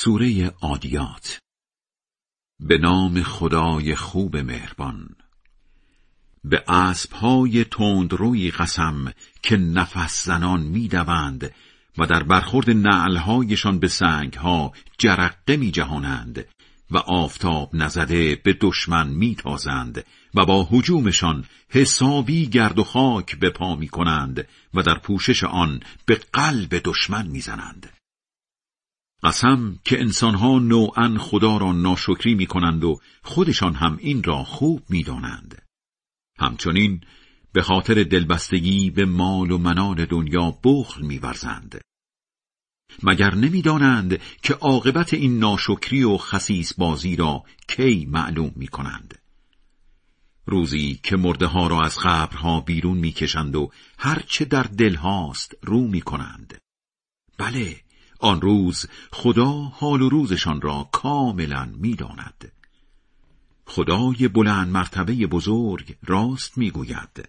سوره عادیات به نام خدای خوب مهربان به اسبهای تندروی قسم که نفس زنان می‌دوند و در برخورد نعلهایشان به سنگها جرقه می جهانند و آفتاب نزده به دشمن میتازند و با حجومشان حسابی گرد و خاک به پا می کنند و در پوشش آن به قلب دشمن می‌زنند. قسم که انسانها نوعا خدا را ناشکری می کنند و خودشان هم این را خوب می دانند. همچنین به خاطر دلبستگی به مال و منال دنیا بخل میورزند. مگر نمی‌دانند که عاقبت این ناشکری و خسیس بازی را کی معلوم می کنند. روزی که مرده ها را از قبرها بیرون می‌کشند و هرچه در دل هاست رو می کنند. بله آن روز خدا حال و روزشان را کاملا می‌داند. خدای بلند مرتبه بزرگ راست می‌گوید